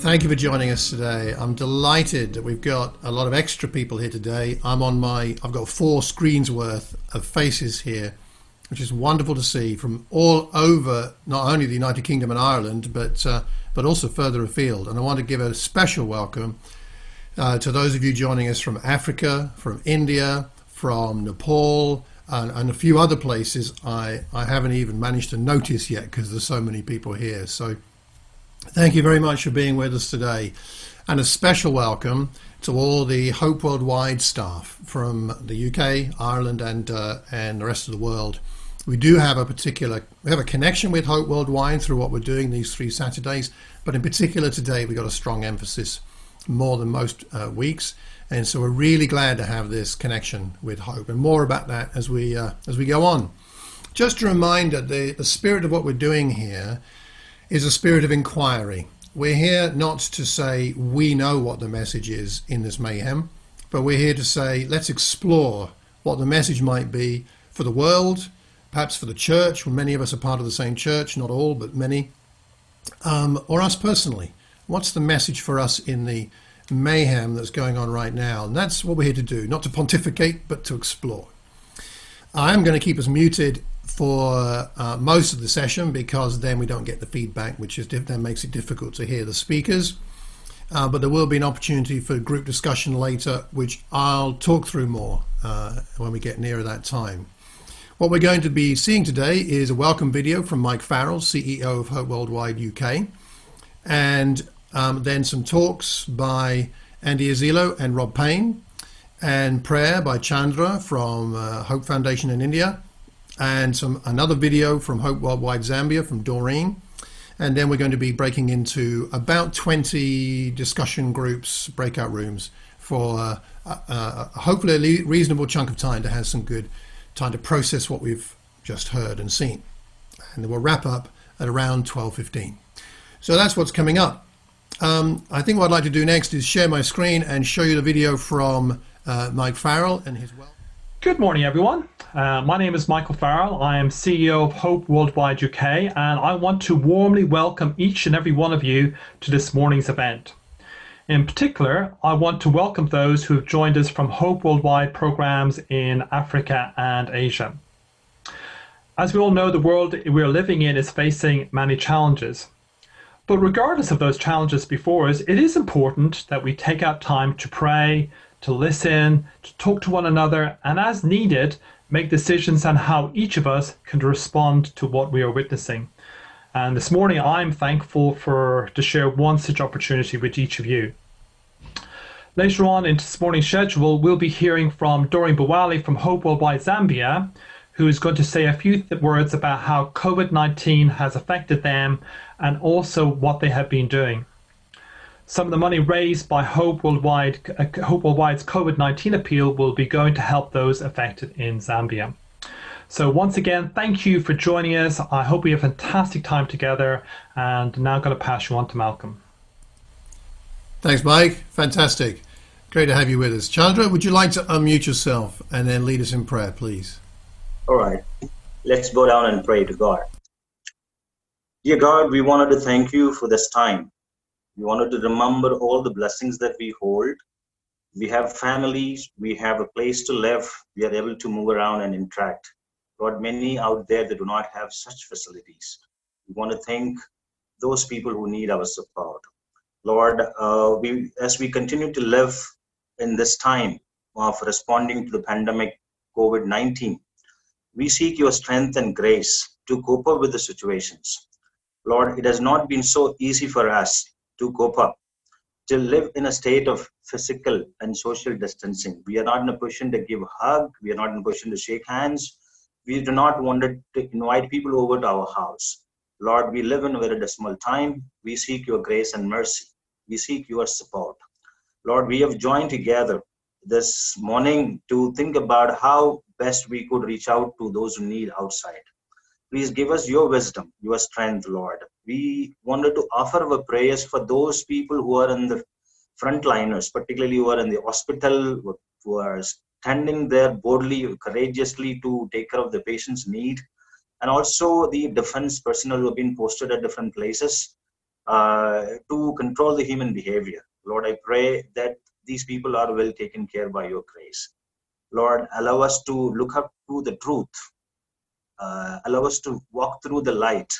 Thank you for joining us today. I'm delighted that we've got a lot of extra people here today. I'm on my, I've got four screens worth of faces here, which is wonderful to see from all over, not only the United Kingdom and Ireland, but uh, but also further afield. And I want to give a special welcome uh, to those of you joining us from Africa, from India, from Nepal, and, and, a few other places I, I haven't even managed to notice yet because there's so many people here. So thank you very much for being with us today. And a special welcome to all the Hope Worldwide staff from the UK, Ireland, and, uh, and the rest of the world. We do have a particular, we have a connection with Hope Worldwide through what we're doing these three Saturdays, but in particular today we got a strong emphasis more than most uh, weeks. And so we're really glad to have this connection with Hope, and more about that as we uh, as we go on. Just a reminder: the the spirit of what we're doing here is a spirit of inquiry. We're here not to say we know what the message is in this mayhem, but we're here to say let's explore what the message might be for the world, perhaps for the church, when many of us are part of the same church, not all, but many, um, or us personally. What's the message for us in the mayhem that's going on right now? And that's what we're here to do, not to pontificate, but to explore. I am going to keep us muted for uh, most of the session because then we don't get the feedback, which is then makes it difficult to hear the speakers. Uh, but there will be an opportunity for group discussion later, which I'll talk through more uh, when we get nearer that time. What we're going to be seeing today is a welcome video from Mike Farrell, CEO of Hope Worldwide UK, and um, then some talks by Andy Azilo and Rob Payne, and prayer by Chandra from uh, Hope Foundation in India, and some another video from Hope Worldwide Zambia from Doreen. And then we're going to be breaking into about 20 discussion groups, breakout rooms for uh, uh, uh hopefully a reasonable chunk of time to have some good time to process what we've just heard and seen. And we'll wrap up at around 12.15. So that's what's coming up. Um, I think what I'd like to do next is share my screen and show you the video from uh, Mike Farrell and his well. Good morning, everyone. Uh, my name is Michael Farrell. I am CEO of Hope Worldwide UK, and I want to warmly welcome each and every one of you to this morning's event. In particular, I want to welcome those who have joined us from Hope Worldwide programs in Africa and Asia. As we all know, the world we are living in is facing many challenges. But regardless of those challenges before us, it is important that we take out time to pray, to listen, to talk to one another, and as needed, make decisions on how each of us can respond to what we are witnessing. And this morning, I'm thankful for to share one such opportunity with each of you. Later on in this morning's schedule, we'll be hearing from Doreen Bawali from Hope Worldwide Zambia, who is going to say a few th- words about how COVID 19 has affected them and also what they have been doing. Some of the money raised by Hope Worldwide, uh, Hope Worldwide's COVID 19 appeal will be going to help those affected in Zambia. So, once again, thank you for joining us. I hope we have a fantastic time together. And now I'm going to pass you on to Malcolm. Thanks, Mike. Fantastic. Great to have you with us. Chandra, would you like to unmute yourself and then lead us in prayer, please? All right. Let's go down and pray to God. Dear God, we wanted to thank you for this time. We wanted to remember all the blessings that we hold. We have families, we have a place to live, we are able to move around and interact. Lord, many out there that do not have such facilities. We want to thank those people who need our support. Lord, uh, we, as we continue to live in this time of responding to the pandemic COVID 19, we seek your strength and grace to cope up with the situations. Lord, it has not been so easy for us to cope up, to live in a state of physical and social distancing. We are not in a position to give a hug. We are not in a position to shake hands. We do not want to invite people over to our house. Lord, we live in a very dismal time. We seek your grace and mercy. We seek your support. Lord, we have joined together this morning to think about how best we could reach out to those who need outside. Please give us your wisdom, your strength, Lord. We wanted to offer our prayers for those people who are in the frontliners, particularly who are in the hospital, who are standing there boldly, courageously to take care of the patient's need, and also the defense personnel who have been posted at different places. uh, to control the human behavior. Lord, I pray that these people are well taken care by your grace. Lord, allow us to look up to the truth. Uh, allow us to walk through the light.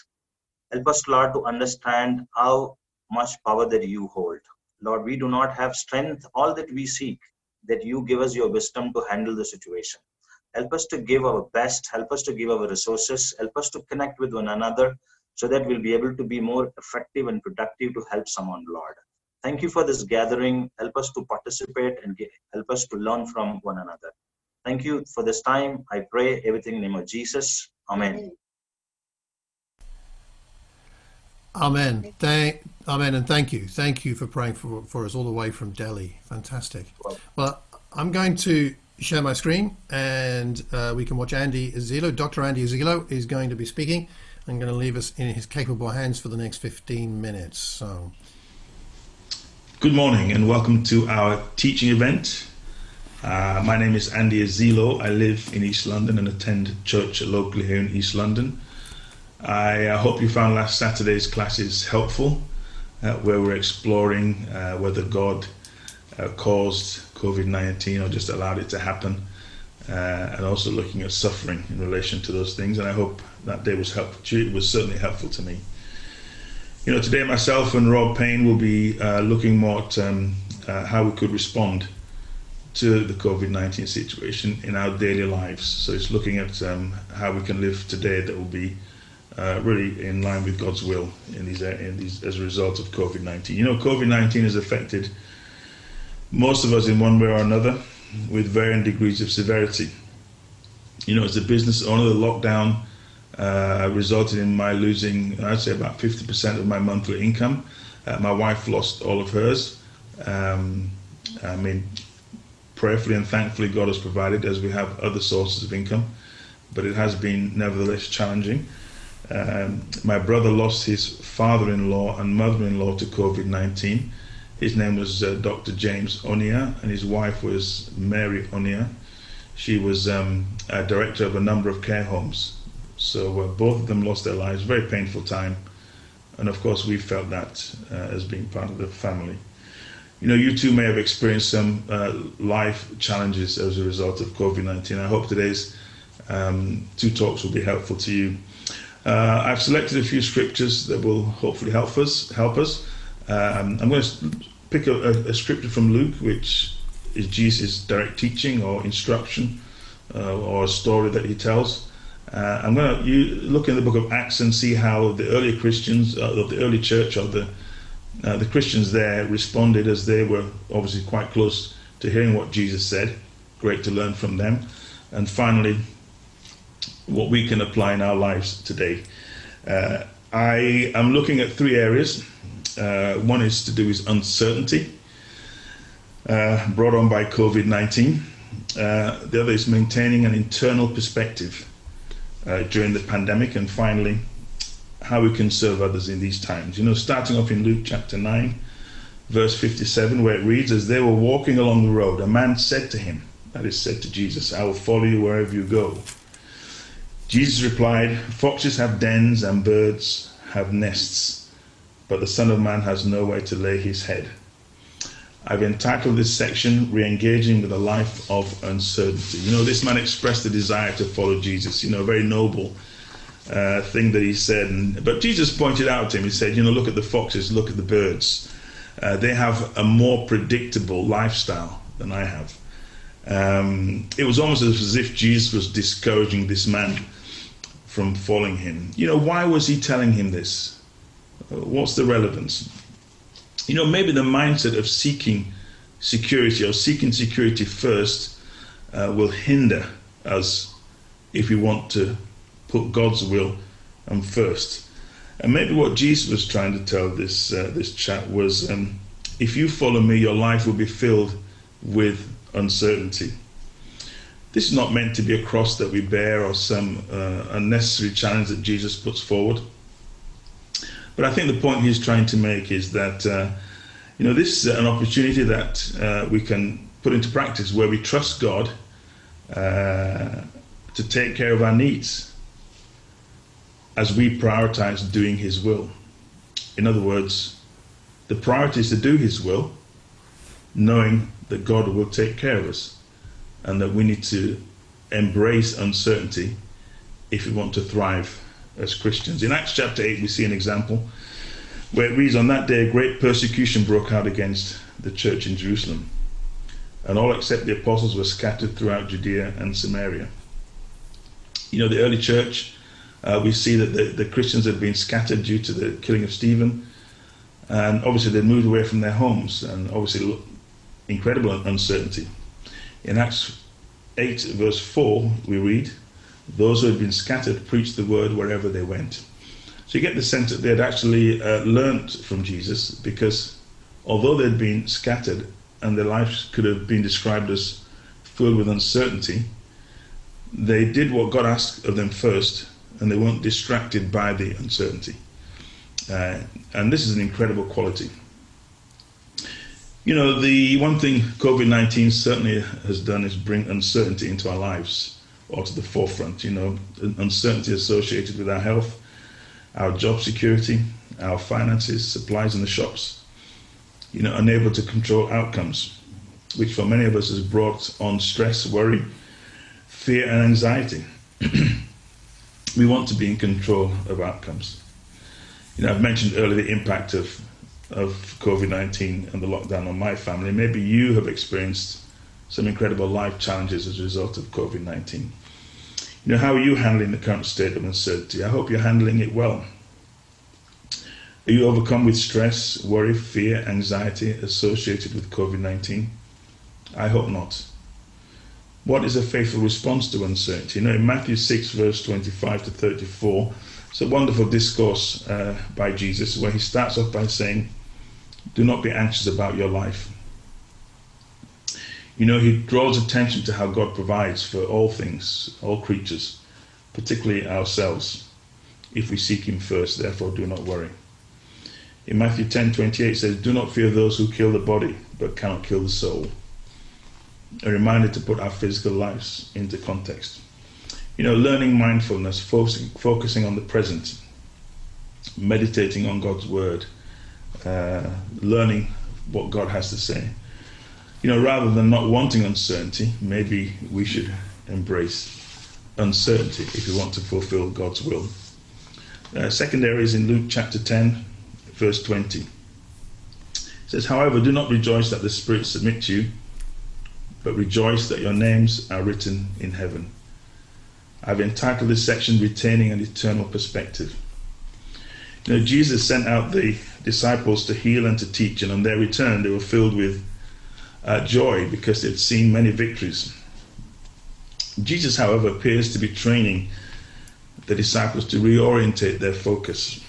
Help us, Lord, to understand how much power that you hold. Lord, we do not have strength, all that we seek, that you give us your wisdom to handle the situation. Help us to give our best, help us to give our resources, help us to connect with one another so that we'll be able to be more effective and productive to help someone, Lord. Thank you for this gathering. Help us to participate and get, help us to learn from one another. Thank you for this time. I pray everything in the name of Jesus. Amen. Amen. Thank, amen, and thank you. Thank you for praying for, for us all the way from Delhi. Fantastic. Well, I'm going to share my screen and uh, we can watch Andy Azilo. Dr. Andy Azilo is going to be speaking. I'm going to leave us in his capable hands for the next 15 minutes. So, Good morning and welcome to our teaching event. Uh, my name is Andy Azilo. I live in East London and attend church locally here in East London. I uh, hope you found last Saturday's classes helpful, uh, where we're exploring uh, whether God uh, caused COVID 19 or just allowed it to happen, uh, and also looking at suffering in relation to those things. And I hope that day was helpful to you. It was certainly helpful to me. You know, today myself and Rob Payne will be uh, looking more at um, how we could respond to the COVID 19 situation in our daily lives. So it's looking at um, how we can live today that will be uh, really in line with God's will in these, in these as a result of COVID 19. You know, COVID 19 has affected most of us in one way or another with varying degrees of severity. You know, as a business owner, the lockdown uh, resulted in my losing, I'd say, about 50% of my monthly income. Uh, my wife lost all of hers. Um, I mean, prayerfully and thankfully, God has provided as we have other sources of income, but it has been nevertheless challenging. Um, my brother lost his father in law and mother in law to COVID 19. His name was uh, Dr. James Onia, and his wife was Mary Onia. She was um, a director of a number of care homes. So uh, both of them lost their lives. Very painful time. And of course, we felt that uh, as being part of the family. You know, you too may have experienced some uh, life challenges as a result of COVID 19. I hope today's um, two talks will be helpful to you. Uh, I've selected a few scriptures that will hopefully help us. Help us. Um, I'm going to pick a, a, a, scripture from Luke, which is Jesus' direct teaching or instruction uh, or a story that he tells. Uh, I'm going to look in the book of Acts and see how the early Christians, uh, the early church, or the uh, the Christians there responded as they were obviously quite close to hearing what Jesus said. Great to learn from them. And finally, what we can apply in our lives today. Uh, I am looking at three areas. Uh, one is to do with uncertainty uh, brought on by COVID 19. Uh, the other is maintaining an internal perspective uh, during the pandemic. And finally, how we can serve others in these times. You know, starting off in Luke chapter 9, verse 57, where it reads, As they were walking along the road, a man said to him, that is, said to Jesus, I will follow you wherever you go. Jesus replied, Foxes have dens and birds have nests, but the Son of Man has nowhere to lay his head. I've entitled this section Re engaging with a Life of Uncertainty. You know, this man expressed the desire to follow Jesus, you know, a very noble uh, thing that he said. And, but Jesus pointed out to him, he said, You know, look at the foxes, look at the birds. Uh, they have a more predictable lifestyle than I have. Um, it was almost as if Jesus was discouraging this man from following him. You know, why was he telling him this? What's the relevance? You know, maybe the mindset of seeking security or seeking security first uh, will hinder us if we want to put God's will um, first. And maybe what Jesus was trying to tell this uh, this chap was, um, if you follow me, your life will be filled with uncertainty. This is not meant to be a cross that we bear or some uh, unnecessary challenge that Jesus puts forward. But I think the point he's trying to make is that, uh, you know, this is an opportunity that uh, we can put into practice where we trust God uh, to take care of our needs as we prioritize doing His will. In other words, the priority is to do His will, knowing that God will take care of us and that we need to embrace uncertainty if we want to thrive as Christians. In Acts chapter 8, we see an example where it reads On that day, a great persecution broke out against the church in Jerusalem, and all except the apostles were scattered throughout Judea and Samaria. You know, the early church, uh, we see that the, the Christians had been scattered due to the killing of Stephen, and obviously they moved away from their homes, and obviously incredible uncertainty. In Acts 8, verse 4, we read, Those who had been scattered preached the word wherever they went. So you get the sense that they had actually uh, learnt from Jesus because although they'd been scattered and their lives could have been described as filled with uncertainty, they did what God asked of them first and they weren't distracted by the uncertainty. Uh, and this is an incredible quality. You know, the one thing COVID 19 certainly has done is bring uncertainty into our lives or to the forefront. You know, uncertainty associated with our health, our job security, our finances, supplies in the shops, you know, unable to control outcomes, which for many of us has brought on stress, worry, fear, and anxiety. we want to be in control of outcomes. You know, I've mentioned earlier the impact of of COVID 19 and the lockdown on my family. Maybe you have experienced some incredible life challenges as a result of COVID 19. You know, how are you handling the current state of uncertainty? I hope you're handling it well. Are you overcome with stress, worry, fear, anxiety associated with COVID 19? I hope not. What is a faithful response to uncertainty? You know, in Matthew 6, verse 25 to 34, it's a wonderful discourse uh, by Jesus where he starts off by saying, Do not be anxious about your life. You know, he draws attention to how God provides for all things, all creatures, particularly ourselves, if we seek him first. Therefore, do not worry. In Matthew 10 28 says, Do not fear those who kill the body, but cannot kill the soul. A reminder to put our physical lives into context. You know, learning mindfulness, focusing, focusing on the present, meditating on God's word, uh, learning what God has to say you know, rather than not wanting uncertainty, maybe we should embrace uncertainty if we want to fulfill God's will. Uh, area is in Luke chapter 10, verse 20. It says, However, do not rejoice that the Spirit submit you, but rejoice that your names are written in heaven. I've entitled this section Retaining an Eternal Perspective. Jesus sent out the disciples to heal and to teach, and on their return, they were filled with uh, joy because they'd seen many victories. Jesus, however, appears to be training the disciples to reorientate their focus.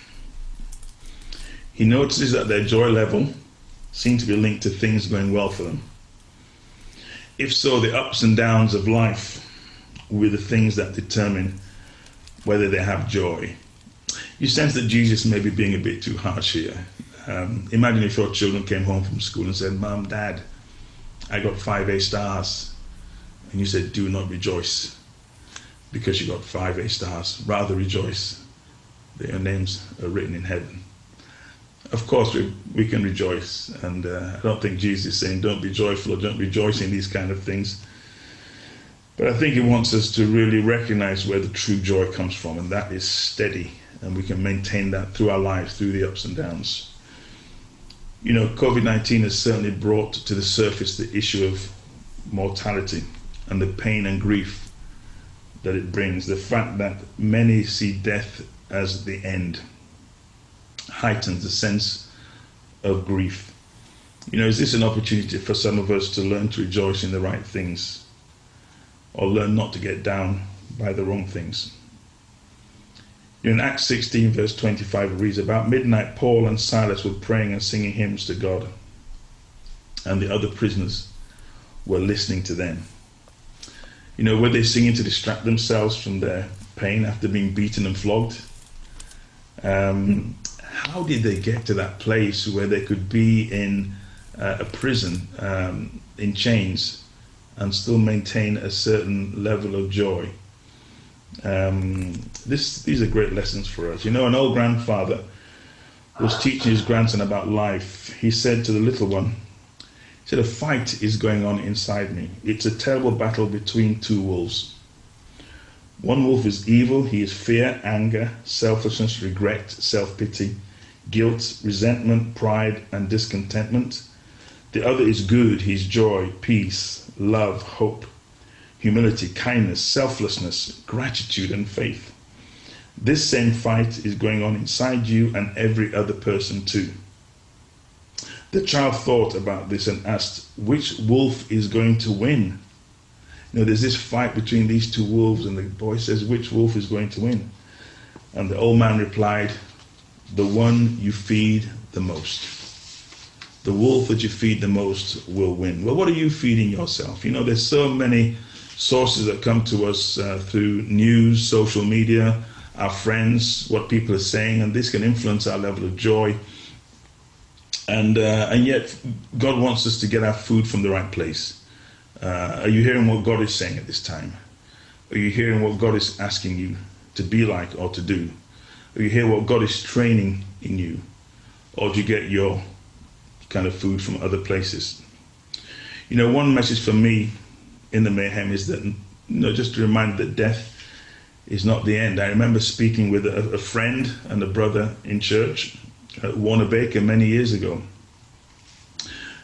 He notices that their joy level seems to be linked to things going well for them. If so, the ups and downs of life were the things that determine whether they have joy. You sense that Jesus may be being a bit too harsh here. Um, imagine if your children came home from school and said, Mom, Dad, I got five A stars. And you said, Do not rejoice because you got five A stars. Rather rejoice that your names are written in heaven. Of course, we, we can rejoice. And uh, I don't think Jesus is saying, Don't be joyful or don't rejoice in these kind of things. But I think it wants us to really recognize where the true joy comes from, and that is steady. And we can maintain that through our lives, through the ups and downs you know, COVID 19 has certainly brought to the surface the issue of mortality and the pain and grief that it brings. The fact that many see death as the end heightens the sense of grief. You know, is this an opportunity for some of us to learn to rejoice in the right things or learn not to get down by the wrong things? In Acts 16, verse 25, it reads About midnight, Paul and Silas were praying and singing hymns to God, and the other prisoners were listening to them. You know, were they singing to distract themselves from their pain after being beaten and flogged? Um, how did they get to that place where they could be in uh, a prison um, in chains and still maintain a certain level of joy? Um, this, these are great lessons for us. You know, an old grandfather was teaching his grandson about life, he said to the little one, he said, A fight is going on inside me. It's a terrible battle between two wolves. One wolf is evil, he is fear, anger, selfishness, regret, self pity, guilt, resentment, pride, and discontentment. The other is good, he's joy, peace, love, hope, humility, kindness, selflessness, gratitude, and faith. This same fight is going on inside you and every other person too. The child thought about this and asked, which wolf is going to win? You know, there's this fight between these two wolves, and the boy says, which wolf is going to win? And the old man replied, the one you feed the most. The wolf that you feed the most will win. Well, what are you feeding yourself? You know, there's so many sources that come to us uh, through news, social media, our friends, what people are saying, and this can influence our level of joy. And uh, and yet, God wants us to get our food from the right place. Uh, are you hearing what God is saying at this time? Are you hearing what God is asking you to be like or to do? Are you hear what God is training in you? Or do you get your kind of food from other places? You know, one message for me in the mayhem is that, you know, just a reminder that death is not the end. I remember speaking with a, a friend and a brother in church at Warner Baker many years ago,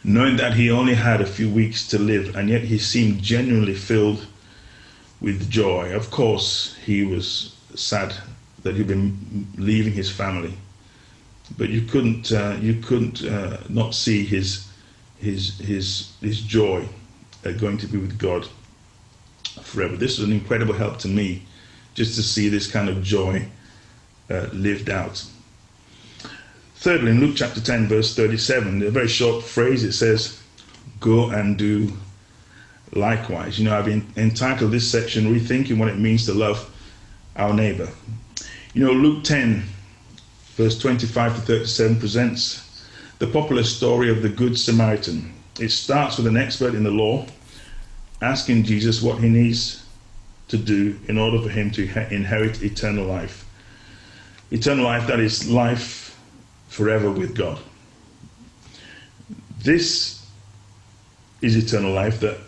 knowing that he only had a few weeks to live, and yet he seemed genuinely filled with joy. Of course, he was sad that he'd been leaving his family, but you couldn't uh, you couldn't uh, not see his his his his joy uh, going to be with God forever. This was an incredible help to me just to see this kind of joy uh, lived out. Thirdly, in Luke chapter 10, verse 37, a very short phrase, it says, Go and do likewise. You know, I've been entitled this section, Rethinking What It Means to Love Our Neighbor. You know, Luke 10, verse 25 to 37 presents the popular story of the Good Samaritan. It starts with an expert in the law asking Jesus what he needs to do in order for him to inherit eternal life. Eternal life, that is life forever with God. This is eternal life, that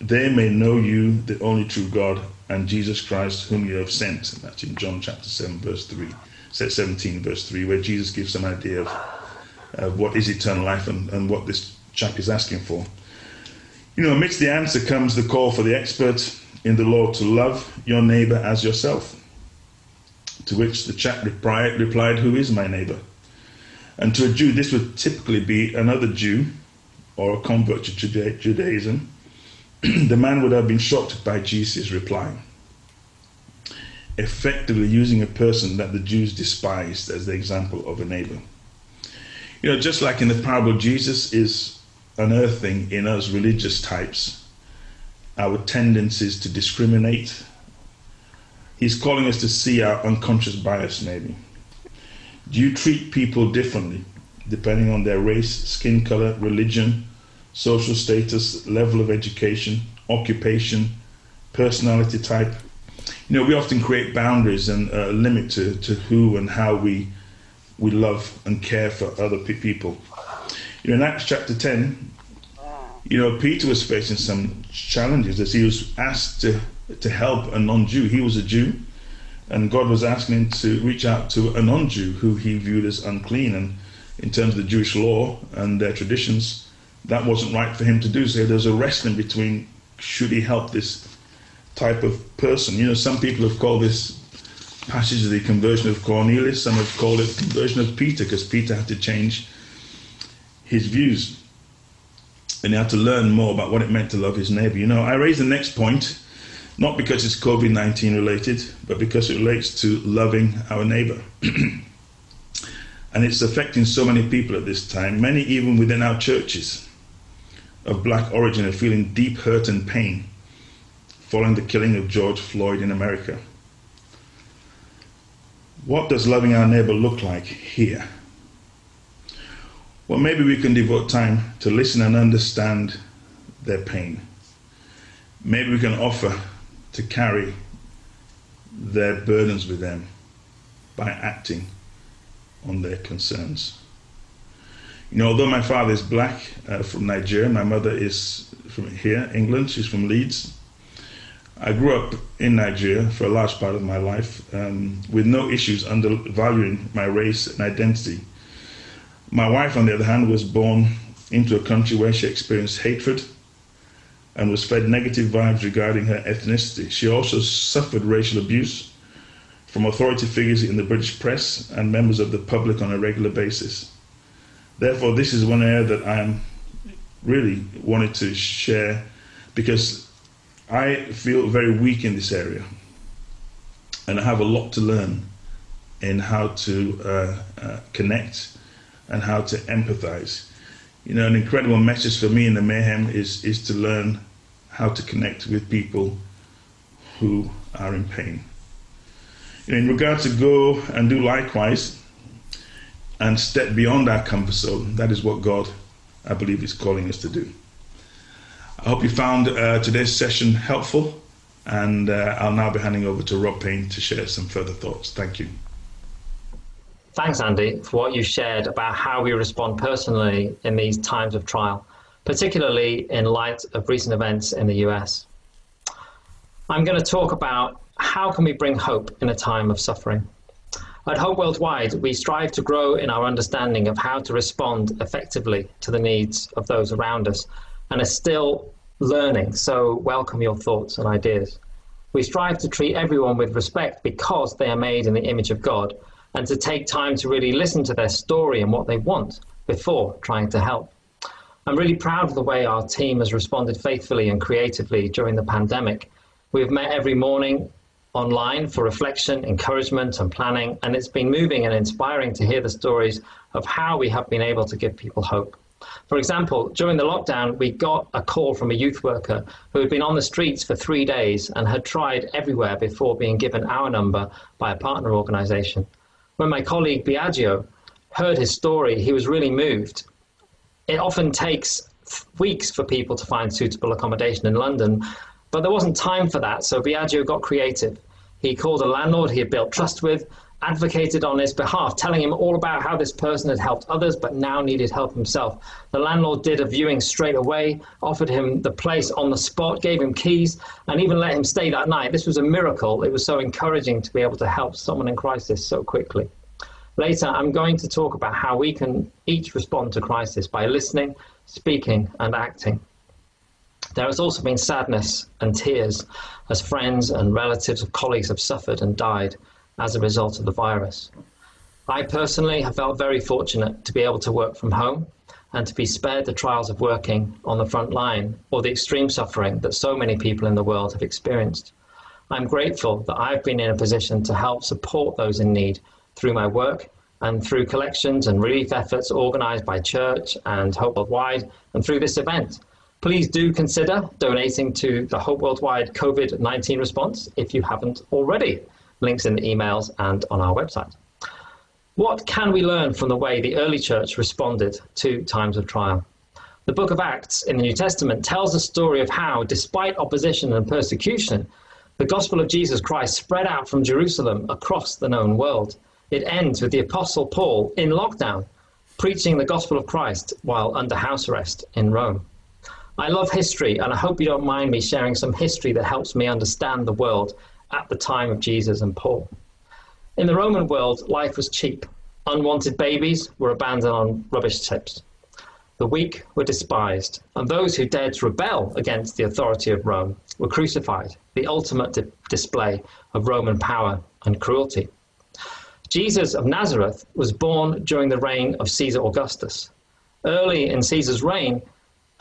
they may know you, the only true God, and Jesus Christ, whom you have sent. And that's in John chapter 7, verse 3, 17, verse 3, where Jesus gives an idea of uh, what is eternal life and, and what this chap is asking for. You know, amidst the answer comes the call for the expert in the law to love your neighbor as yourself. To which the chap replied, replied, Who is my neighbor? And to a Jew, this would typically be another Jew or a convert to Judaism. the man would have been shocked by Jesus' reply, effectively using a person that the Jews despised as the example of a neighbor. You know, just like in the parable, Jesus is unearthing in us religious types our tendencies to discriminate. He's calling us to see our unconscious bias, maybe. Do you treat people differently depending on their race, skin color, religion, social status, level of education, occupation, personality type? You know, we often create boundaries and a limit to, to who and how we, we love and care for other people. You know, in Acts chapter 10, you know, Peter was facing some challenges as he was asked to, to help a non Jew. He was a Jew, and God was asking him to reach out to a non Jew who he viewed as unclean. And in terms of the Jewish law and their traditions, that wasn't right for him to do. So there's a wrestling between should he help this type of person. You know, some people have called this passage the conversion of Cornelius, some have called it conversion of Peter because Peter had to change his views and he had to learn more about what it meant to love his neighbor. You know, I raise the next point, not because it's COVID 19 related, but because it relates to loving our neighbor. and it's affecting so many people at this time, many even within our churches of black origin are feeling deep hurt and pain following the killing of George Floyd in America. What does loving our neighbor look like here? Well, maybe we can devote time to listen and understand their pain. Maybe we can offer to carry their burdens with them by acting on their concerns. You know, although my father is black uh, from Nigeria, my mother is from here, England. She's from Leeds. I grew up in Nigeria for a large part of my life um, with no issues undervaluing my race and identity. My wife, on the other hand, was born into a country where she experienced hatred and was fed negative vibes regarding her ethnicity. She also suffered racial abuse from authority figures in the British press and members of the public on a regular basis. Therefore, this is one area that I am really wanted to share because I feel very weak in this area and I have a lot to learn in how to uh, uh, connect and how to empathize you know, an incredible message for me in the mayhem is is to learn how to connect with people who are in pain. In regard to go and do likewise and step beyond our comfort zone, that is what God, I believe, is calling us to do. I hope you found uh, today's session helpful, and uh, I'll now be handing over to Rob Payne to share some further thoughts. Thank you. Thanks, Andy, for what you shared about how we respond personally in these times of trial, particularly in light of recent events in the US. I'm going to talk about how can we bring hope in a time of suffering. At Hope Worldwide, we strive to grow in our understanding of how to respond effectively to the needs of those around us and are still learning, so welcome your thoughts and ideas. We strive to treat everyone with respect because they are made in the image of God and to take time to really listen to their story and what they want before trying to help. I'm really proud of the way our team has responded faithfully and creatively during the pandemic. We have met every morning online for reflection, encouragement, and planning, and it's been moving and inspiring to hear the stories of how we have been able to give people hope. For example, during the lockdown, we got a call from a youth worker who had been on the streets for three days and had tried everywhere before being given our number by a partner organization. When my colleague Biagio heard his story, he was really moved. It often takes weeks for people to find suitable accommodation in London, but there wasn't time for that, so Biagio got creative. He called a landlord he had built trust with, advocated on his behalf, telling him all about how this person had helped others but now needed help himself. The landlord did a viewing straight away, offered him the place on the spot, gave him keys, and even let him stay that night. This was a miracle. It was so encouraging to be able to help someone in crisis so quickly. Later, I'm going to talk about how we can each respond to crisis by listening, speaking, and acting. There has also been sadness and tears as friends and relatives of colleagues have suffered and died as a result of the virus. I personally have felt very fortunate to be able to work from home and to be spared the trials of working on the front line or the extreme suffering that so many people in the world have experienced. I'm grateful that I've been in a position to help support those in need through my work and through collections and relief efforts organised by Church and Hope Worldwide and through this event. Please do consider donating to the Hope Worldwide COVID 19 response if you haven't already. Links in the emails and on our website. What can we learn from the way the early church responded to times of trial? The book of Acts in the New Testament tells a story of how, despite opposition and persecution, the gospel of Jesus Christ spread out from Jerusalem across the known world. It ends with the Apostle Paul in lockdown, preaching the gospel of Christ while under house arrest in Rome. I love history, and I hope you don't mind me sharing some history that helps me understand the world at the time of Jesus and Paul. In the Roman world, life was cheap. Unwanted babies were abandoned on rubbish tips. The weak were despised, and those who dared to rebel against the authority of Rome were crucified, the ultimate di- display of Roman power and cruelty. Jesus of Nazareth was born during the reign of Caesar Augustus. Early in Caesar's reign,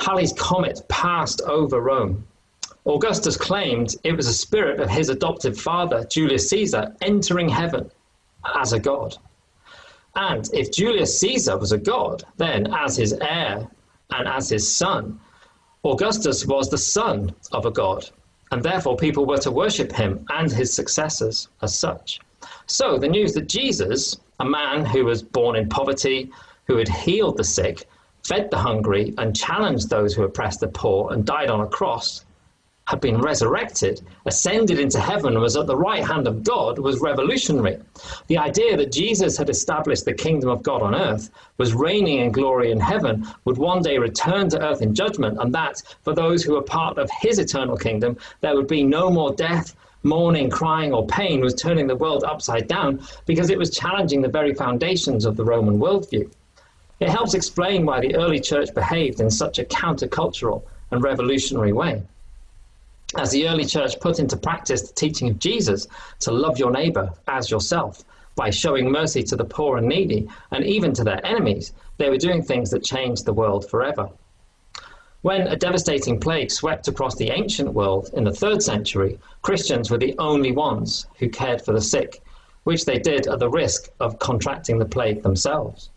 Halley's Comet passed over Rome. Augustus claimed it was a spirit of his adoptive father, Julius Caesar, entering heaven as a god. And if Julius Caesar was a god, then as his heir and as his son, Augustus was the son of a god, and therefore people were to worship him and his successors as such. So the news that Jesus, a man who was born in poverty, who had healed the sick, fed the hungry, and challenged those who oppressed the poor, and died on a cross, had been resurrected, ascended into heaven, was at the right hand of God was revolutionary. The idea that Jesus had established the kingdom of God on earth, was reigning in glory in heaven, would one day return to earth in judgment, and that for those who were part of his eternal kingdom, there would be no more death, mourning, crying, or pain, was turning the world upside down because it was challenging the very foundations of the Roman worldview. It helps explain why the early church behaved in such a countercultural and revolutionary way as the early church put into practice the teaching of Jesus to love your neighbor as yourself by showing mercy to the poor and needy and even to their enemies, they were doing things that changed the world forever. When a devastating plague swept across the ancient world in the third century, Christians were the only ones who cared for the sick, which they did at the risk of contracting the plague themselves.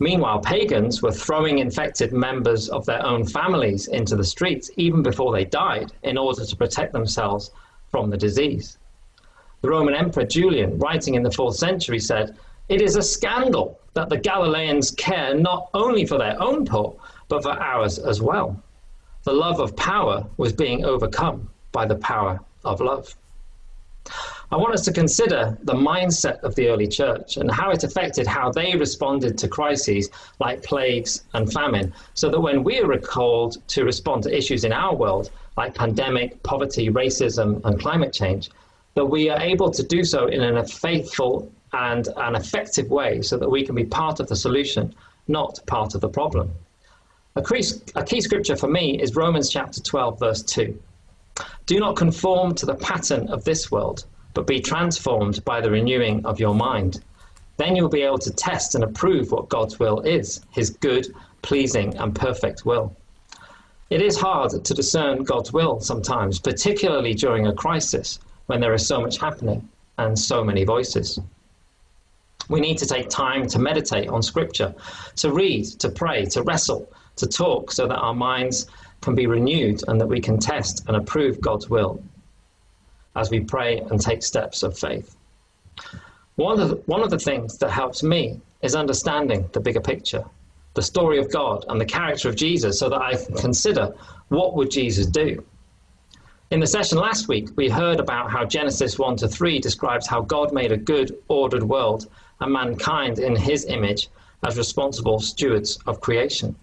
Meanwhile, pagans were throwing infected members of their own families into the streets even before they died in order to protect themselves from the disease. The Roman Emperor Julian, writing in the fourth century, said, It is a scandal that the Galileans care not only for their own poor, but for ours as well. The love of power was being overcome by the power of love. I want us to consider the mindset of the early church and how it affected how they responded to crises like plagues and famine, so that when we are called to respond to issues in our world, like pandemic, poverty, racism, and climate change, that we are able to do so in a faithful and an effective way so that we can be part of the solution, not part of the problem. A key, a key scripture for me is Romans chapter 12, verse 2. Do not conform to the pattern of this world but be transformed by the renewing of your mind. Then you'll be able to test and approve what God's will is, his good, pleasing, and perfect will. It is hard to discern God's will sometimes, particularly during a crisis when there is so much happening and so many voices. We need to take time to meditate on Scripture, to read, to pray, to wrestle, to talk, so that our minds can be renewed and that we can test and approve God's will as we pray and take steps of faith. One of, the, one of the things that helps me is understanding the bigger picture, the story of God and the character of Jesus, so that I can consider what would Jesus do. In the session last week, we heard about how Genesis 1 to 3 describes how God made a good, ordered world and mankind in his image as responsible stewards of creation.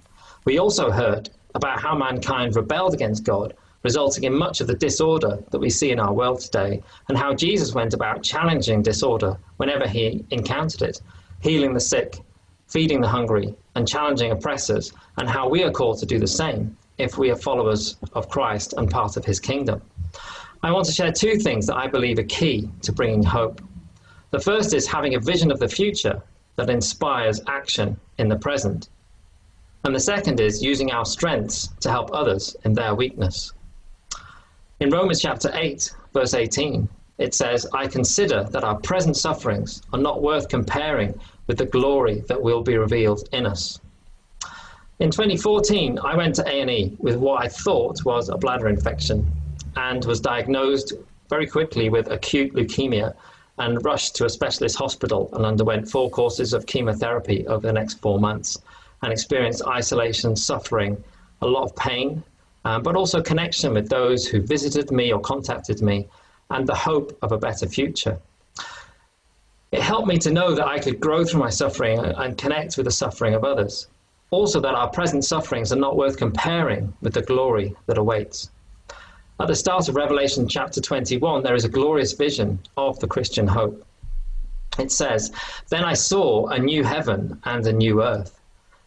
We also heard about how mankind rebelled against God resulting in much of the disorder that we see in our world today, and how Jesus went about challenging disorder whenever he encountered it, healing the sick, feeding the hungry, and challenging oppressors, and how we are called to do the same if we are followers of Christ and part of his kingdom. I want to share two things that I believe are key to bringing hope. The first is having a vision of the future that inspires action in the present. And the second is using our strengths to help others in their weakness. In Romans chapter 8, verse 18, it says, I consider that our present sufferings are not worth comparing with the glory that will be revealed in us. In 2014, I went to A&E with what I thought was a bladder infection and was diagnosed very quickly with acute leukemia and rushed to a specialist hospital and underwent four courses of chemotherapy over the next four months and experienced isolation, suffering, a lot of pain, um, but also connection with those who visited me or contacted me, and the hope of a better future. It helped me to know that I could grow through my suffering and connect with the suffering of others. Also, that our present sufferings are not worth comparing with the glory that awaits. At the start of Revelation chapter 21, there is a glorious vision of the Christian hope. It says, Then I saw a new heaven and a new earth.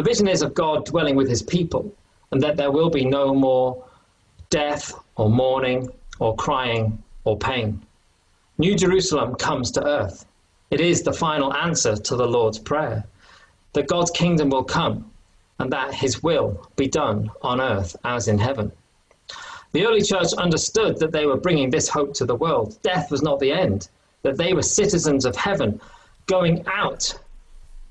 The vision is of God dwelling with his people, and that there will be no more death or mourning or crying or pain. New Jerusalem comes to earth. It is the final answer to the Lord's Prayer that God's kingdom will come and that his will be done on earth as in heaven. The early church understood that they were bringing this hope to the world. Death was not the end, that they were citizens of heaven going out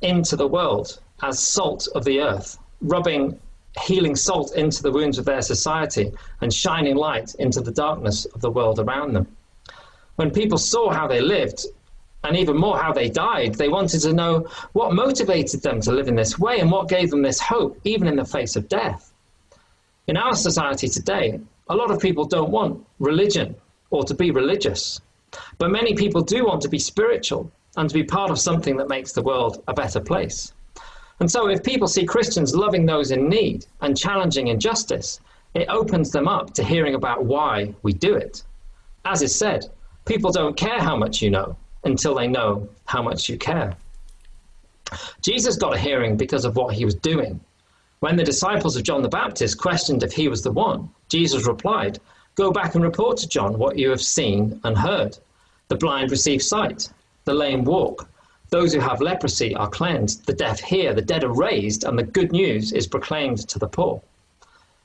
into the world as salt of the earth, rubbing healing salt into the wounds of their society and shining light into the darkness of the world around them. When people saw how they lived, and even more how they died, they wanted to know what motivated them to live in this way and what gave them this hope, even in the face of death. In our society today, a lot of people don't want religion or to be religious, but many people do want to be spiritual and to be part of something that makes the world a better place. And so, if people see Christians loving those in need and challenging injustice, it opens them up to hearing about why we do it. As is said, people don't care how much you know until they know how much you care. Jesus got a hearing because of what he was doing. When the disciples of John the Baptist questioned if he was the one, Jesus replied, Go back and report to John what you have seen and heard. The blind receive sight, the lame walk, those who have leprosy are cleansed, the deaf hear, the dead are raised, and the good news is proclaimed to the poor.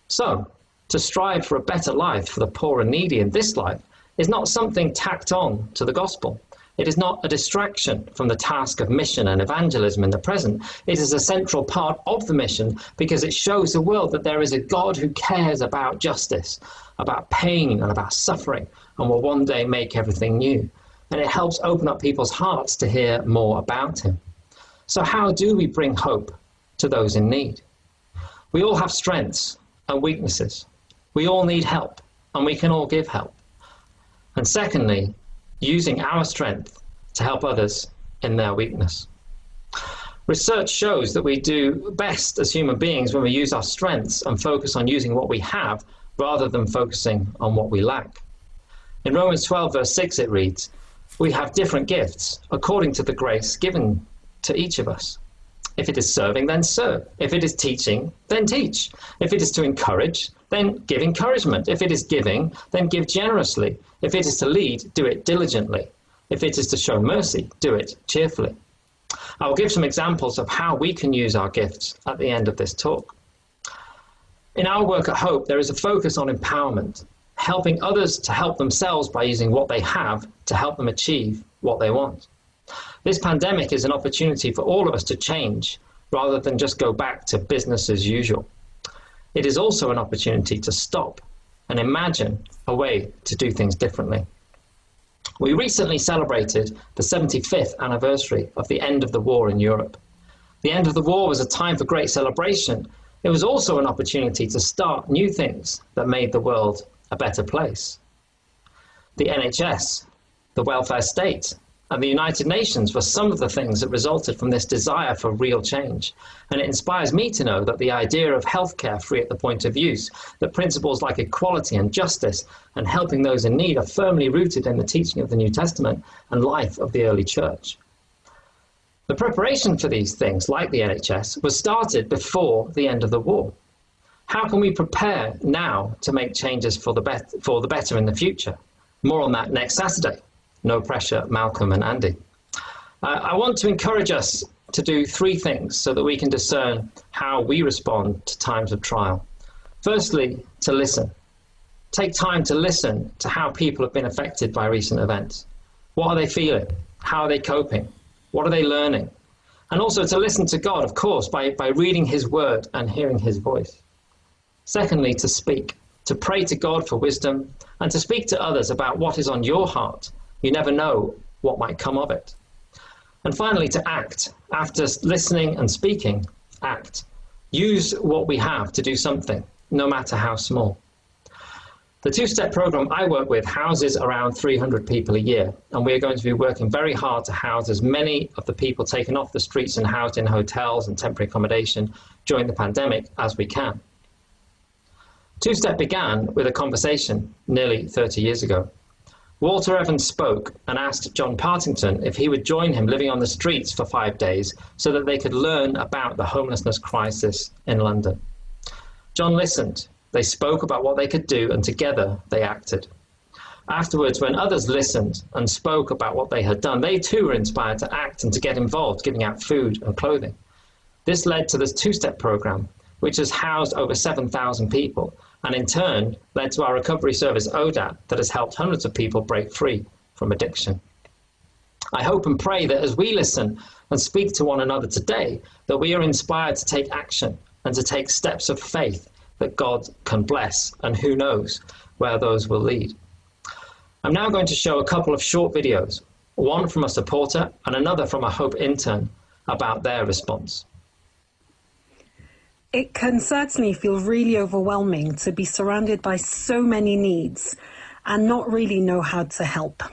So, to strive for a better life for the poor and needy in this life is not something tacked on to the gospel. It is not a distraction from the task of mission and evangelism in the present. It is a central part of the mission because it shows the world that there is a God who cares about justice, about pain, and about suffering, and will one day make everything new. And it helps open up people's hearts to hear more about Him. So, how do we bring hope to those in need? We all have strengths and weaknesses. We all need help, and we can all give help. And secondly, using our strength to help others in their weakness. Research shows that we do best as human beings when we use our strengths and focus on using what we have rather than focusing on what we lack. In Romans 12, verse 6, it reads, We have different gifts according to the grace given to each of us. If it is serving, then serve. If it is teaching, then teach. If it is to encourage, then give encouragement. If it is giving, then give generously. If it is to lead, do it diligently. If it is to show mercy, do it cheerfully. I will give some examples of how we can use our gifts at the end of this talk. In our work at Hope, there is a focus on empowerment, helping others to help themselves by using what they have to help them achieve what they want. This pandemic is an opportunity for all of us to change rather than just go back to business as usual. It is also an opportunity to stop and imagine a way to do things differently. We recently celebrated the 75th anniversary of the end of the war in Europe. The end of the war was a time for great celebration. It was also an opportunity to start new things that made the world a better place. The NHS, the welfare state, and the United Nations were some of the things that resulted from this desire for real change. And it inspires me to know that the idea of healthcare free at the point of use, that principles like equality and justice and helping those in need are firmly rooted in the teaching of the New Testament and life of the early church. The preparation for these things, like the NHS, was started before the end of the war. How can we prepare now to make changes for the, bet- for the better in the future? More on that next Saturday. No Pressure, Malcolm and Andy. Uh, I want to encourage us to do three things so that we can discern how we respond to times of trial. Firstly, to listen. Take time to listen to how people have been affected by recent events. What are they feeling? How are they coping? What are they learning? And also to listen to God, of course, by, by reading His Word and hearing His voice. Secondly, to speak, to pray to God for wisdom, and to speak to others about what is on your heart you never know what might come of it. And finally, to act. After listening and speaking, act. Use what we have to do something, no matter how small. The two step program I work with houses around 300 people a year, and we are going to be working very hard to house as many of the people taken off the streets and housed in hotels and temporary accommodation during the pandemic as we can. Two Step began with a conversation nearly 30 years ago. Walter Evans spoke and asked John Partington if he would join him living on the streets for five days so that they could learn about the homelessness crisis in London. John listened. They spoke about what they could do, and together they acted. Afterwards, when others listened and spoke about what they had done, they too were inspired to act and to get involved, giving out food and clothing. This led to this two step program, which has housed over 7,000 people and in turn led to our recovery service ODAP that has helped hundreds of people break free from addiction. I hope and pray that as we listen and speak to one another today, that we are inspired to take action and to take steps of faith that God can bless, and who knows where those will lead. I'm now going to show a couple of short videos, one from a supporter and another from a Hope intern, about their response. It can certainly feel really overwhelming to be surrounded by so many needs and not really know how to help.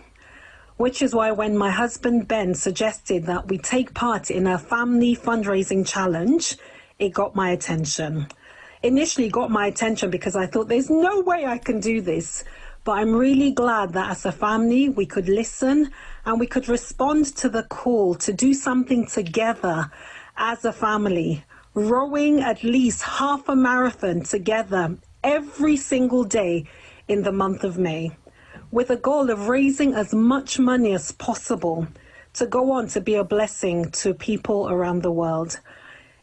Which is why, when my husband Ben suggested that we take part in a family fundraising challenge, it got my attention. Initially, got my attention because I thought there's no way I can do this. But I'm really glad that as a family, we could listen and we could respond to the call to do something together as a family, rowing at least half a marathon together every single day in the month of May, with a goal of raising as much money as possible to go on to be a blessing to people around the world.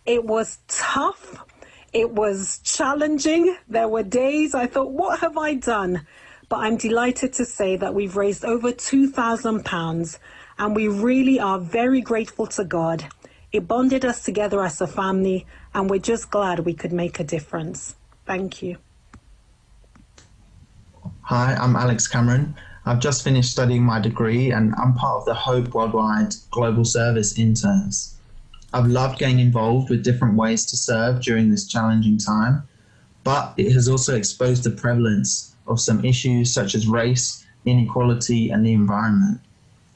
It was tough. It was challenging. There were days I thought, what have I done? but I'm delighted to say that we've raised over £2,000 and we really are very grateful to God. It bonded us together as a family and we're just glad we could make a difference. Thank you. Hi, I'm Alex Cameron. I've just finished studying my degree and I'm part of the Hope Worldwide Global Service interns. I've loved getting involved with different ways to serve during this challenging time, but it has also exposed the prevalence of some issues such as race, inequality, and the environment.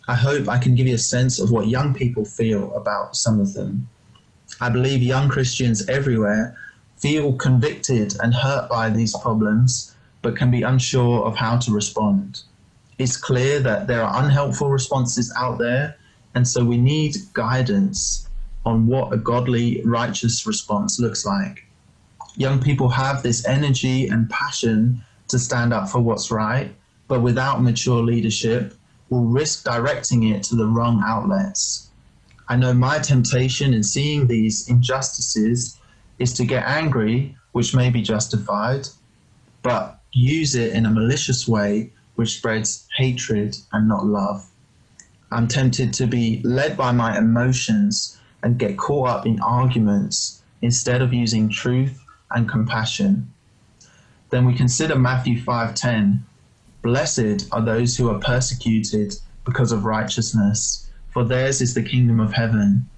I hope I can give you a sense of what young people feel about some of them. I believe young Christians everywhere feel convicted and hurt by these problems, but can be unsure of how to respond. It's clear that there are unhelpful responses out there, and so we need guidance on what a godly, righteous response looks like. Young people have this energy and passion to stand up for what's right, but without mature leadership, will risk directing it to the wrong outlets. I know my temptation in seeing these injustices is to get angry, which may be justified, but use it in a malicious way which spreads hatred and not love. I'm tempted to be led by my emotions and get caught up in arguments instead of using truth and compassion then we consider Matthew 5:10. Blessed are those who are persecuted because of righteousness, for theirs is the kingdom of heaven.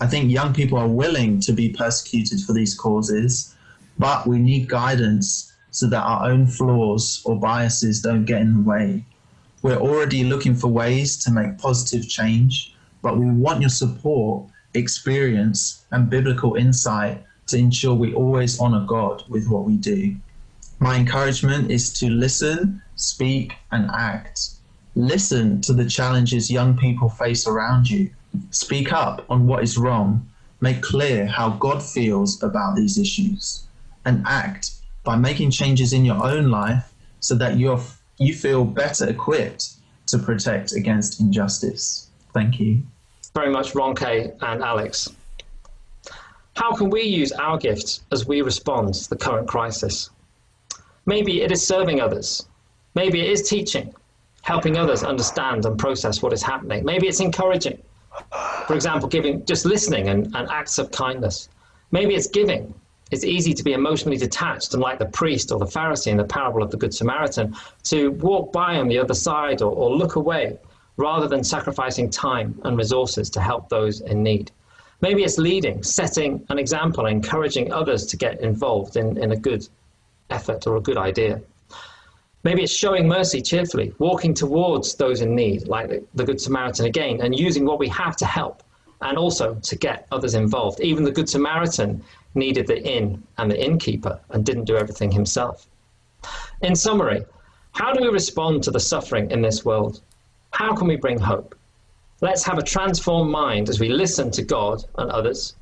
I think young people are willing to be persecuted for these causes, but we need guidance so that our own flaws or biases don't get in the way. We're already looking for ways to make positive change, but we want your support, experience, and biblical insight to ensure we always honor God with what we do. My encouragement is to listen, speak, and act. Listen to the challenges young people face around you. Speak up on what is wrong. Make clear how God feels about these issues. And act by making changes in your own life so that you're, you feel better equipped to protect against injustice. Thank you. Very much, Ronke and Alex. How can we use our gifts as we respond to the current crisis? Maybe it is serving others. Maybe it is teaching, helping others understand and process what is happening. Maybe it's encouraging. For example, giving, just listening and, and acts of kindness. Maybe it's giving. It's easy to be emotionally detached and like the priest or the Pharisee in the parable of the Good Samaritan, to walk by on the other side or, or look away rather than sacrificing time and resources to help those in need. Maybe it's leading, setting an example, encouraging others to get involved in, in a good effort or a good idea. Maybe it's showing mercy cheerfully, walking towards those in need, like the Good Samaritan again, and using what we have to help and also to get others involved. Even the Good Samaritan needed the inn and the innkeeper and didn't do everything himself. In summary, how do we respond to the suffering in this world? How can we bring hope? Let's have a transformed mind as we listen to God and others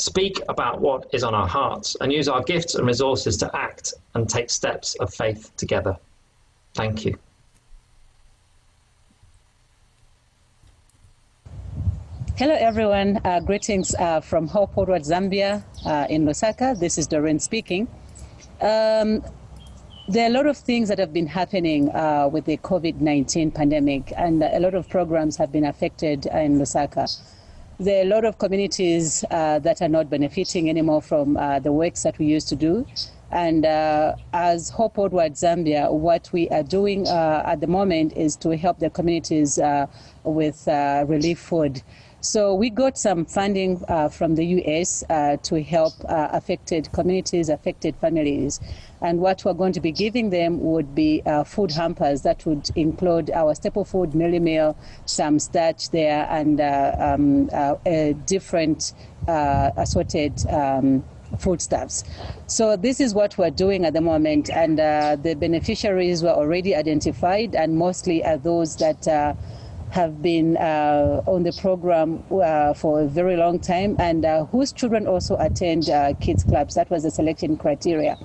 speak about what is on our hearts, and use our gifts and resources to act and take steps of faith together. Thank you. Hello, everyone. Uh, greetings uh, from Hope Worldwide Zambia uh, in Lusaka. This is Doreen speaking. Um, there are a lot of things that have been happening uh, with the COVID 19 pandemic, and a lot of programs have been affected in Lusaka. There are a lot of communities uh, that are not benefiting anymore from uh, the works that we used to do. And uh, as Hope Worldwide Zambia, what we are doing uh, at the moment is to help the communities uh, with relief food. So we got some funding uh, from the US uh, to help uh, affected communities, affected families. And what we're going to be giving them would be uh, food hampers that would include our staple food, mealie meal, some starch there, and uh, um, uh, different assorted um, foodstuffs. So this is what we're doing at the moment, and the beneficiaries were already identified, and mostly are those that have been uh, on the program uh, for a very long time and uh, whose children also attend uh, kids clubs. That was the selection criteria.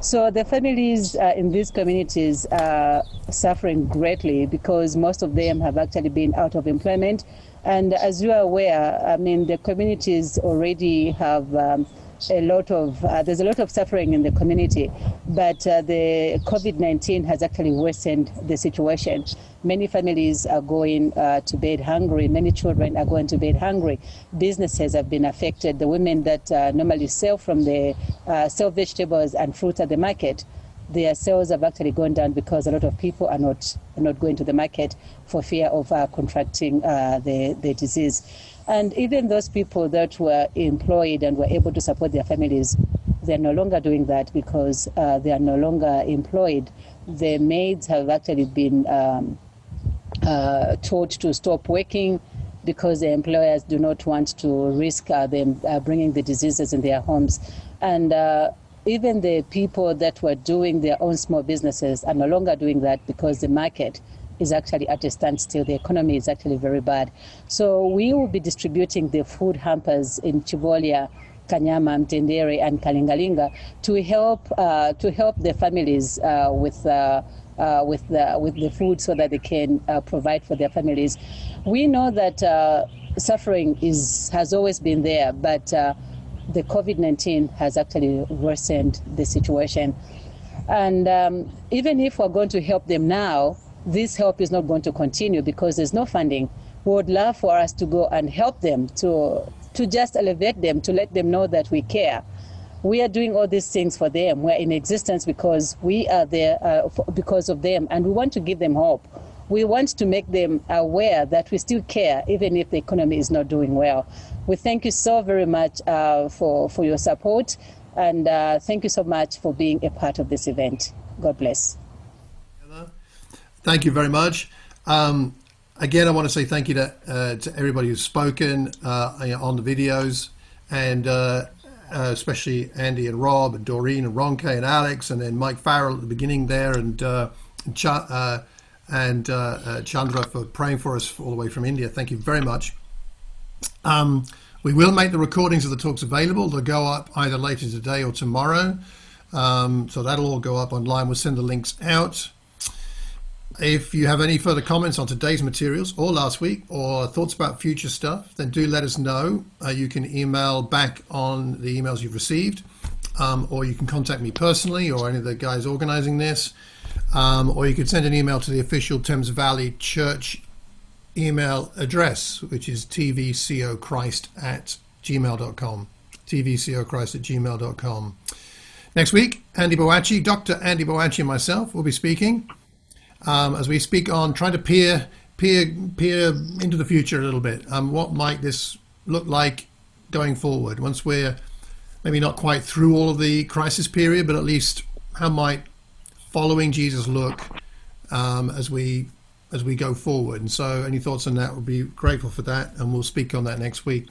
So the families uh, in these communities are suffering greatly because most of them have actually been out of employment. And as you are aware, I mean, the communities already have um, a lot of uh, there's a lot of suffering in the community, but uh, the COVID-19 has actually worsened the situation. Many families are going uh, to bed hungry. Many children are going to bed hungry. Businesses have been affected. The women that uh, normally sell from the uh, sell vegetables and fruit at the market their sales have actually gone down because a lot of people are not not going to the market for fear of uh, contracting uh, the the disease. And even those people that were employed and were able to support their families, they're no longer doing that because uh, they are no longer employed. The maids have actually been um, uh, told to stop working because the employers do not want to risk uh, them uh, bringing the diseases in their homes. And even the people that were doing their own small businesses are no longer doing that because the market is actually at a standstill. The economy is actually very bad. So we will be distributing the food hampers in Chibolya, Kanyama, Mtendere, and Kalingalinga to help uh, to help the families uh, with. Uh, uh with the with the food so that they can uh, provide for their families. We know that uh, suffering is has always been there, but the COVID 19 has actually worsened the situation. And um, even if we're going to help them now, this help is not going to continue because there's no funding. We would love for us to go and help them to to just elevate them, to let them know that we care. We are doing all these things for them. We're in existence because we are there uh, for, because of them, and we want to give them hope. We want to make them aware that we still care, even if the economy is not doing well. We thank you so very much uh, for, for your support, and uh, thank you so much for being a part of this event. God bless. Thank you very much. Um, again, I want to say thank you to, uh, to everybody who's spoken uh, on the videos, and uh, uh, especially Andy and Rob and Doreen and Ronke and Alex, and then Mike Farrell at the beginning there, and uh, Ch- uh, and Chandra for praying for us all the way from India. Thank you very much. Um, we will make the recordings of the talks available. They'll go up either later today or tomorrow. Um, so that'll all go up online. We'll send the links out. If you have any further comments on today's materials or last week or thoughts about future stuff, then do let us know. Uh, you can email back on the emails you've received, um, or you can contact me personally or any of the guys organizing this, um, or you can send an email to the official Thames Valley Church email address, which is tvcochrist at gmail.com. tvcochrist at gmail.com. Next week, Andy Boachi, Dr. Andy Boachi and myself will be speaking um, as we speak on trying to peer peer peer into the future a little bit. Um, what might this look like going forward once we're maybe not quite through all of the crisis period, but at least how might following Jesus look um, as we as we go forward? And so, any thoughts on that? We'll be grateful for that, and we'll speak on that next week.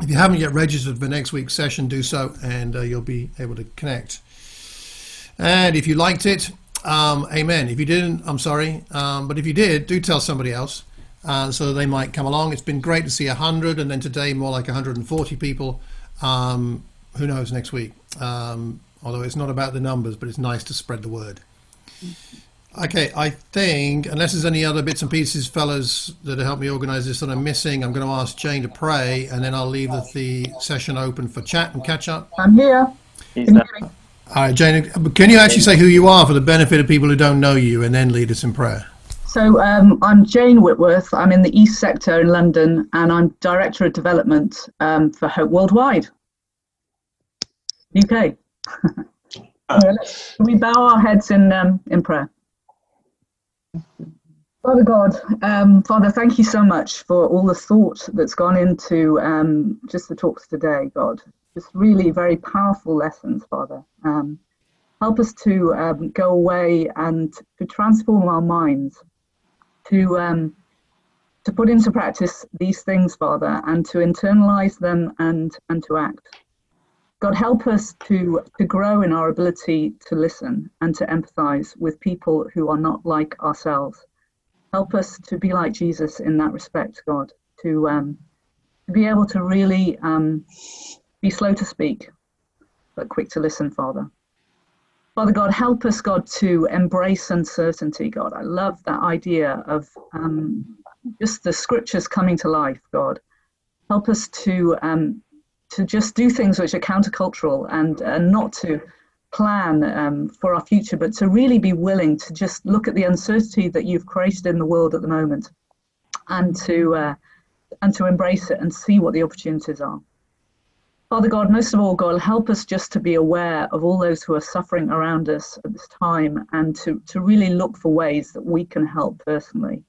If you haven't yet registered for next week's session, do so, and uh, you'll be able to connect. And if you liked it, um, amen. If you didn't, I'm sorry. Um, but if you did, do tell somebody else uh, so they might come along. It's been great to see 100 and then today more like 140 people. Um, who knows next week? Um, although it's not about the numbers, but it's nice to spread the word. Okay, I think, unless there's any other bits and pieces, fellas, that help me organize this that I'm missing, I'm going to ask Jane to pray and then I'll leave the, the session open for chat and catch up. I'm here. All right, Jane, can you actually say who you are for the benefit of people who don't know you and then lead us in prayer? So um, I'm Jane Whitworth. I'm in the East Sector in London, and I'm Director of Development um, for Hope Worldwide, UK. we bow our heads in um, in prayer. Father God, um, Father, thank you so much for all the thought that's gone into um, just the talks today, God. Just really very powerful lessons, Father. Um, help us to um, go away and to transform our minds, to um, to put into practice these things, Father, and to internalize them and and to act. God, help us to to grow in our ability to listen and to empathize with people who are not like ourselves help us to be like Jesus in that respect, God, to, um, to be able to really um, be slow to speak, but quick to listen, Father. Father God, help us, God, to embrace uncertainty, God. I love that idea of um, just the scriptures coming to life, God. Help us to um, to just do things which are countercultural and, and not to plan um, for our future, but to really be willing to just look at the uncertainty that you've created in the world at the moment, and to uh, and to embrace it and see what the opportunities are. Father God, most of all, God, help us just to be aware of all those who are suffering around us at this time, and to to really look for ways that we can help personally,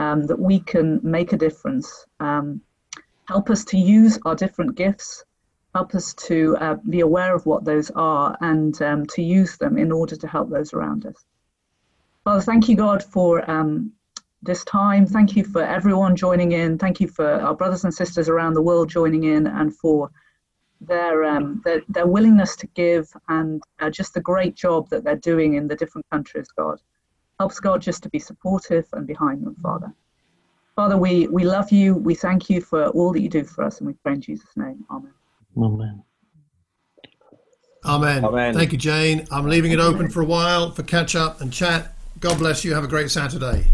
um, that we can make a difference. Um, help us to use our different gifts help us to uh, be aware of what those are and um, to use them in order to help those around us. Father, thank you, God, for um, this time. Thank you for everyone joining in. Thank you for our brothers and sisters around the world joining in and for their um, their, their, willingness to give and uh, just the great job that they're doing in the different countries, God. Helps God just to be supportive and behind them, Father. Father, we, we love you. We thank you for all that you do for us, and we pray in Jesus' name. Amen. Amen. Amen. Amen. Thank you, Jane. I'm leaving it open for a while for catch up and chat. God bless you. Have a great Saturday.